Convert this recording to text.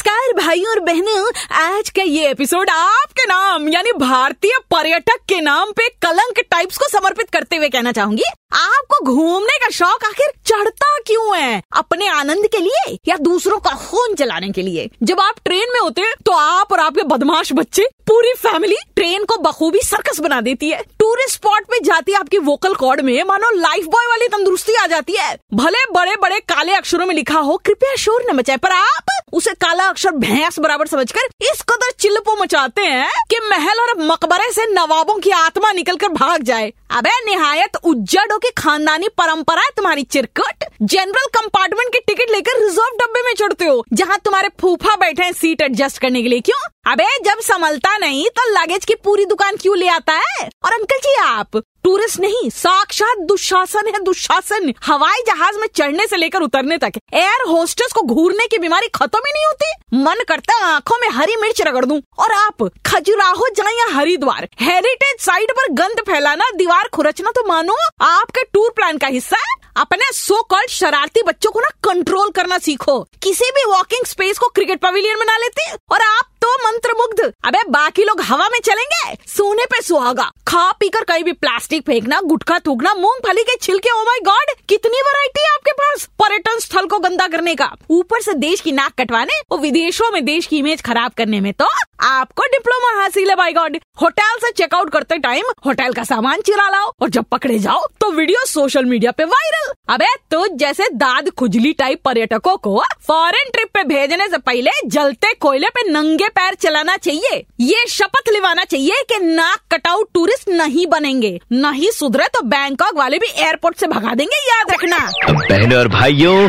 नमस्कार, भाइयों और बहनों। आज का ये एपिसोड आपके नाम, यानी भारतीय पर्यटक के नाम पे कलंक टाइप्स को समर्पित करते हुए कहना चाहूँगी। आपको घूमने का शौक आखिर चढ़ता क्यों है? अपने आनंद के लिए या दूसरों का खून चलाने के लिए? जब आप ट्रेन में होते हैं तो आप और आपके बदमाश बच्चे पूरी फैमिली ट्रेन को बखूबी सर्कस बना देती है। टूरिस्ट स्पॉट पे जाती है आपकी वोकल कॉर्ड में, मानो लाइफ बॉय वाली तंदुरुस्ती आ जाती है। भले बड़े बड़े काले अक्षरों में लिखा हो, कृपया शोर न मचाए, पर आप उसे काला अक्षर भैंस बराबर समझकर इस कदर चिल्लपो मचाते हैं कि महल और मकबरे से नवाबों की आत्मा निकलकर भाग जाए। अबे, निहायत उज्जड़ों की खानदानी परंपरा है तुम्हारी चिरकट। जनरल कंपार्टमेंट की टिकट लेकर रिज़र्व डब्बे में चढ़ते हो, जहाँ तुम्हारे फूफा बैठे हैं सीट एडजस्ट करने के लिए। क्यों? अबे, जब संभलता नहीं तो लगेज की पूरी दुकान क्यों ले आता है? और अंकल जी आप टूरिस्ट नहीं, साक्षात दुशासन है दुशासन। हवाई जहाज़ में चढ़ने से लेकर उतरने तक एयर होस्टेस को घूरने की बीमारी खत्म ही नहीं होती। मन करता है आँखों में हरी मिर्च रगड़ दूँ। और आप, खजुराहो जाए या हरिद्वार हेरिटेज साइट पर गंद फैलाना, दीवार खुरचना तो मानो, आपके टूर प्लान का हिस्सा है। अपने सो कॉल्ड शरारती बच्चों को ना कंट्रोल करना सीखो। किसी भी वॉकिंग स्पेस को क्रिकेट पवेलियन बना लेते, और आप तो मंत्र मुग्ध अबे, बाकी लोग हवा में चलेंगे। सोने पे सुहागा। खा पी कर कहीं भी प्लास्टिक फेंकना, गुटखा थूकना, मूंगफली के छिलके ओ माय गॉड कितनी वैरायटी है आपके पास? पर्यटन स्थल को गंदा करने का। ऊपर से देश की नाक कटवाने और विदेशों में देश की इमेज खराब करने में तो आपको डिप्लोमा हासिल है बाई गॉड होटल से चेकआउट करते टाइम होटल का सामान चिरा लाओ और जब पकड़े जाओ तो वीडियो सोशल मीडिया पे वायरल अबे तो जैसे दाद खुजली टाइप पर्यटकों को फॉरेन ट्रिप पे भेजने से पहले जलते कोयले पे नंगे पैर चलाना चाहिए। ये शपथ लिवाना चाहिए कि नाक कटाउट टूरिस्ट नहीं बनेंगे। नहीं सुधरे तो बैंकॉक वाले भी एयरपोर्ट से भगा देंगे, याद रखना। बहनों और भाइयों